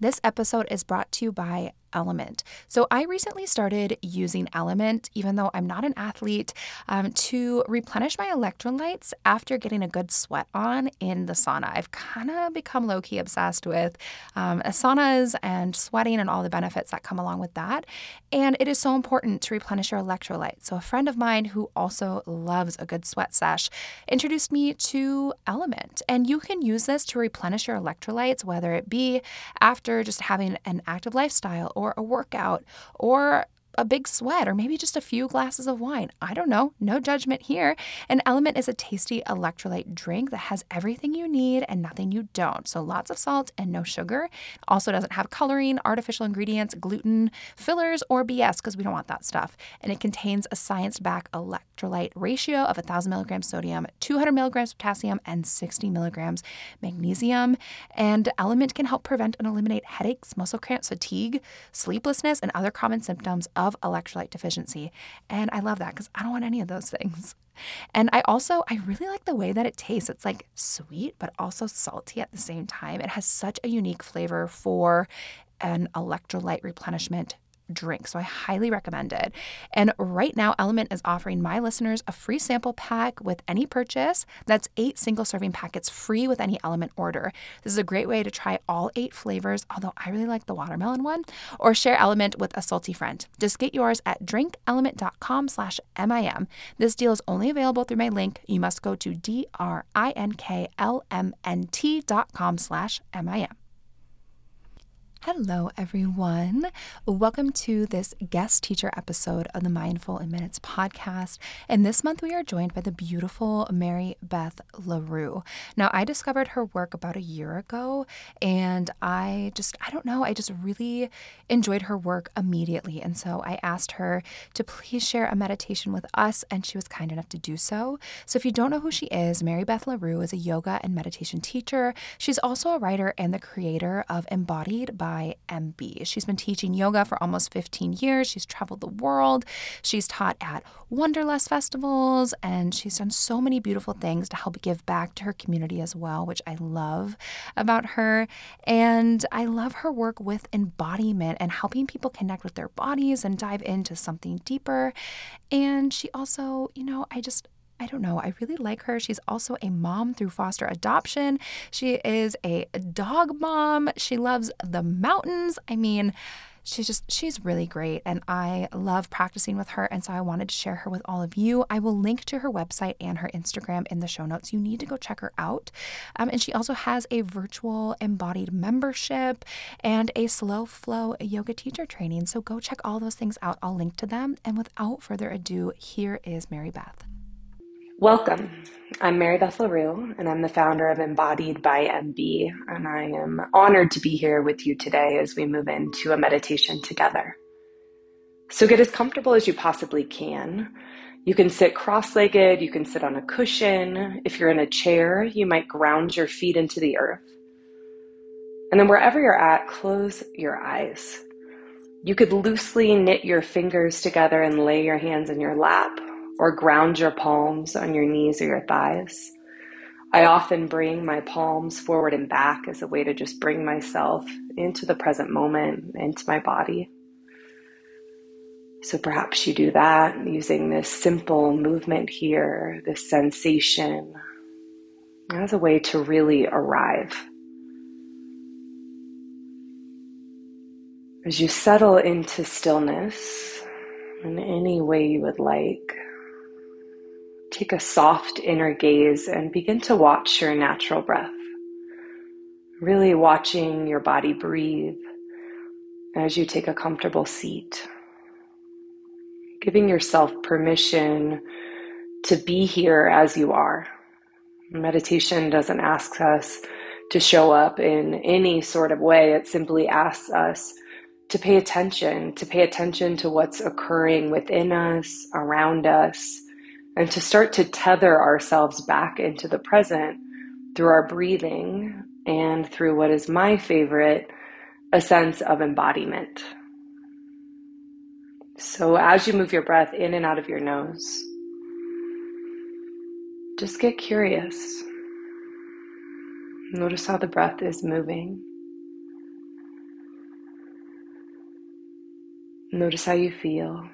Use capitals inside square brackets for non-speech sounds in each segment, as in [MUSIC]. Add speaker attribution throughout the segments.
Speaker 1: This episode is brought to you by LMNT. So I recently started using LMNT, even though I'm not an athlete, um, to replenish my electrolytes after getting a good sweat on in the sauna. I've kind of become low key obsessed with um, saunas and sweating and all the benefits that come along with that. And it is so important to replenish your electrolytes. So a friend of mine who also loves a good sweat sesh introduced me to LMNT. And you can use this to replenish your electrolytes, whether it be after just having an active lifestyle or a workout or a big sweat or maybe just a few glasses of wine. I don't know. No judgment here. An LMNT is a tasty electrolyte drink that has everything you need and nothing you don't. So lots of salt and no sugar. Also doesn't have coloring, artificial ingredients, gluten, fillers, or BS because we don't want that stuff. And it contains a science backed electrolyte ratio of 1,000 milligrams sodium, 200 milligrams potassium, and 60 milligrams magnesium. And LMNT can help prevent and eliminate headaches, muscle cramps, fatigue, sleeplessness, and other common symptoms of of electrolyte deficiency. And I love that because I don't want any of those things. [LAUGHS] And I also, I really like the way that it tastes. It's like sweet, but also salty at the same time. It has such a unique flavor for an electrolyte replenishment drink. So I highly recommend it. And right now, LMNT is offering my listeners a free sample pack with any purchase. That's eight single serving packets free with any LMNT order. This is a great way to try all eight flavors, although I really like the watermelon one, or share LMNT with a salty friend. Just get yours at drinklmnt.com slash MIM. This deal is only available through my link. You must go to D-R-I-N-K-L-M-N-T dot com slash MIM. Hello, everyone. Welcome to this guest teacher episode of the Mindful in Minutes podcast. And this month we are joined by the beautiful Mary Beth LaRue. Now, I discovered her work about a year ago, and I just, I don't know, I just really enjoyed her work immediately. And so I asked her to please share a meditation with us, and she was kind enough to do so. So if you don't know who she is, Mary Beth LaRue is a yoga and meditation teacher. She's also a writer and the creator of Embodied by by MB. She's been teaching yoga for almost 15 years. She's traveled the world. She's taught at Wanderlust festivals, and she's done so many beautiful things to help give back to her community as well, which I love about her. And I love her work with embodiment and helping people connect with their bodies and dive into something deeper. And she also, you know, I just I don't know. I really like her. She's also a mom through foster adoption. She is a dog mom. She loves the mountains. I mean, she's just she's really great and i love practicing with her and so i wanted to share her with all of you i will link to her website and her instagram in the show notes you need to go check her out um, and she also has a virtual embodied membership and a slow flow yoga teacher training so go check all those things out i'll link to them and without further ado here is mary beth
Speaker 2: Welcome. I'm Mary Beth LaRue, and I'm the founder of Embodied by MB, and I am honored to be here with you today as we move into a meditation together. So get as comfortable as you possibly can. You can sit cross legged, you can sit on a cushion. If you're in a chair, you might ground your feet into the earth. And then wherever you're at, close your eyes. You could loosely knit your fingers together and lay your hands in your lap or ground your palms on your knees or your thighs. I often bring my palms forward and back as a way to just bring myself into the present moment, into my body. So perhaps you do that using this simple movement here, this sensation, as a way to really arrive. As you settle into stillness in any way you would like, Take a soft inner gaze and begin to watch your natural breath. Really watching your body breathe as you take a comfortable seat. Giving yourself permission to be here as you are. Meditation doesn't ask us to show up in any sort of way, it simply asks us to pay attention, to pay attention to what's occurring within us, around us, and to start to tether ourselves back into the present through our breathing and through what is my favorite, a sense of embodiment. So as you move your breath in and out of your nose, just get curious. Notice how the breath is moving. Notice how you feel.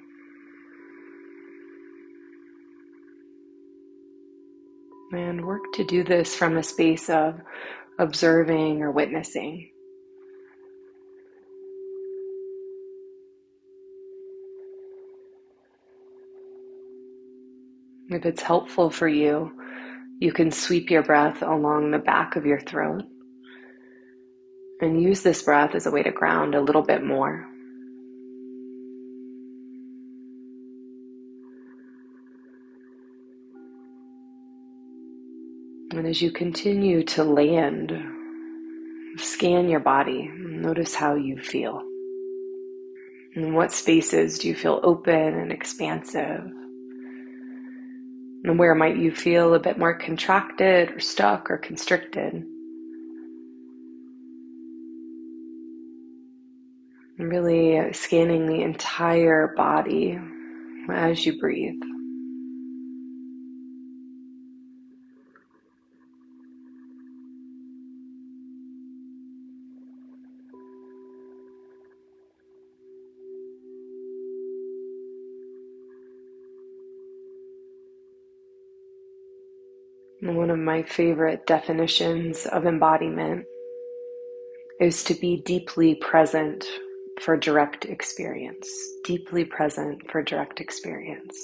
Speaker 2: And work to do this from a space of observing or witnessing. If it's helpful for you, you can sweep your breath along the back of your throat and use this breath as a way to ground a little bit more. And as you continue to land, scan your body. Notice how you feel. In what spaces do you feel open and expansive? And where might you feel a bit more contracted or stuck or constricted? And really scanning the entire body as you breathe. One of my favorite definitions of embodiment is to be deeply present for direct experience. Deeply present for direct experience.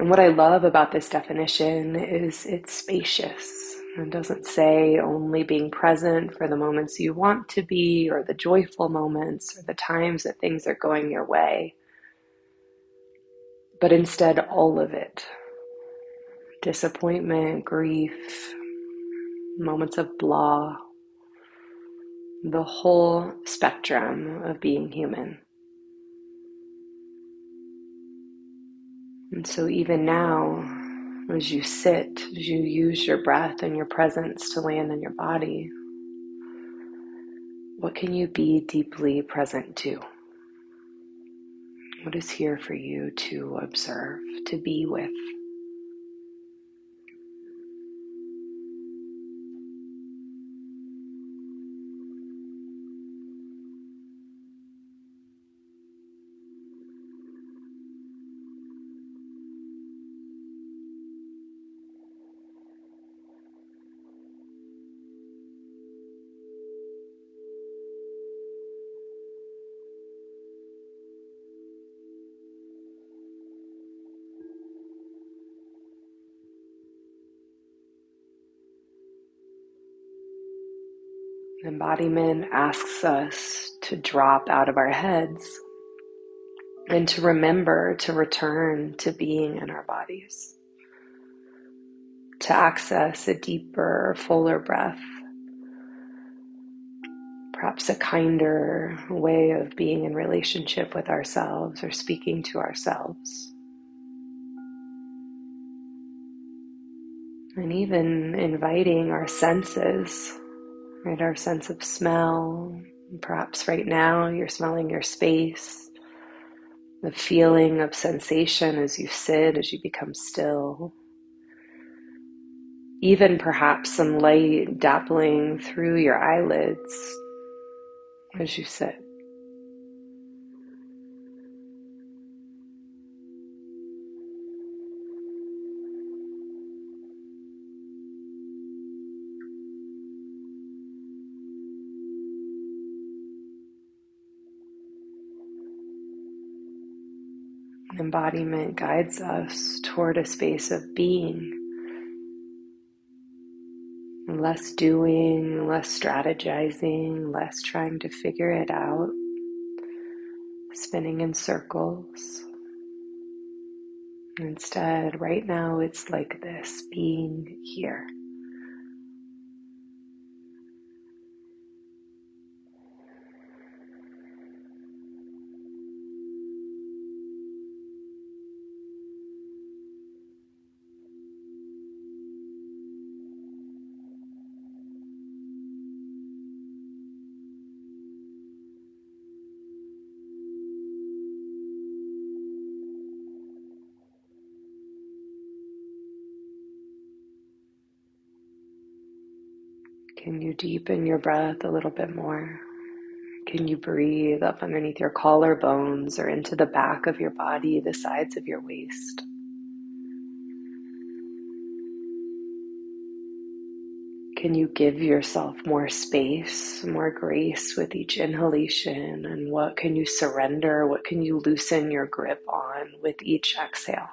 Speaker 2: And what I love about this definition is it's spacious. It doesn't say only being present for the moments you want to be, or the joyful moments, or the times that things are going your way, but instead all of it disappointment, grief, moments of blah, the whole spectrum of being human. And so, even now, as you sit, as you use your breath and your presence to land in your body, what can you be deeply present to? What is here for you to observe, to be with? Embodiment asks us to drop out of our heads and to remember to return to being in our bodies, to access a deeper, fuller breath, perhaps a kinder way of being in relationship with ourselves or speaking to ourselves. And even inviting our senses right? Our sense of smell. Perhaps right now you're smelling your space, the feeling of sensation as you sit, as you become still. Even perhaps some light dappling through your eyelids as you sit. Embodiment guides us toward a space of being. Less doing, less strategizing, less trying to figure it out, spinning in circles. Instead, right now, it's like this being here. Can you deepen your breath a little bit more? Can you breathe up underneath your collarbones or into the back of your body, the sides of your waist? Can you give yourself more space, more grace with each inhalation? And what can you surrender? What can you loosen your grip on with each exhale?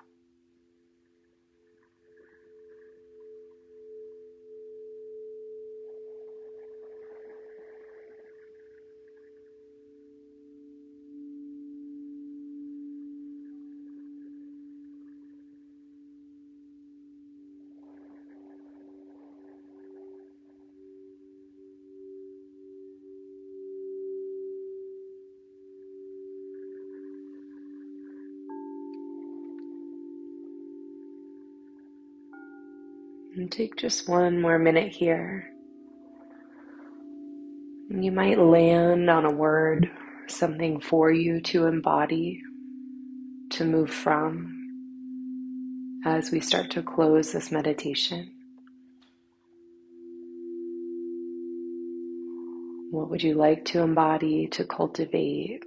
Speaker 2: And take just one more minute here. You might land on a word, something for you to embody, to move from as we start to close this meditation. What would you like to embody, to cultivate?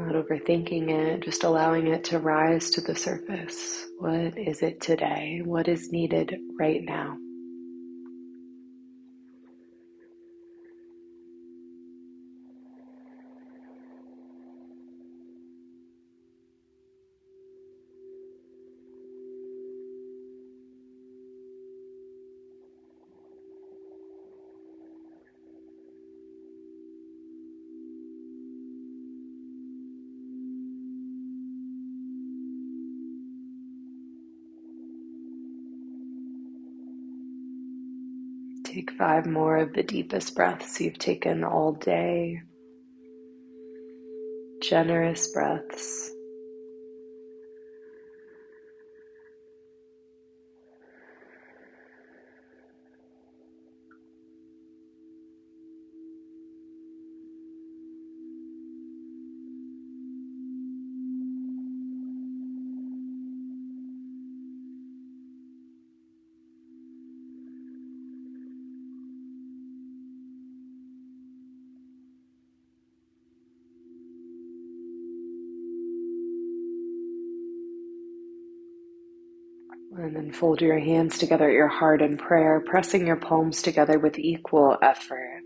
Speaker 2: Not overthinking it, just allowing it to rise to the surface. What is it today? What is needed right now? Take five more of the deepest breaths you've taken all day. Generous breaths. And then fold your hands together at your heart in prayer, pressing your palms together with equal effort.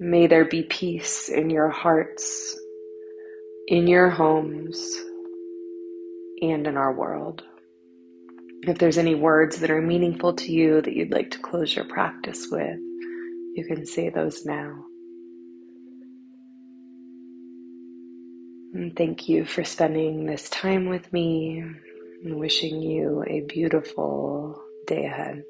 Speaker 2: May there be peace in your hearts, in your homes, and in our world. If there's any words that are meaningful to you that you'd like to close your practice with, you can say those now. And thank you for spending this time with me and wishing you a beautiful day ahead.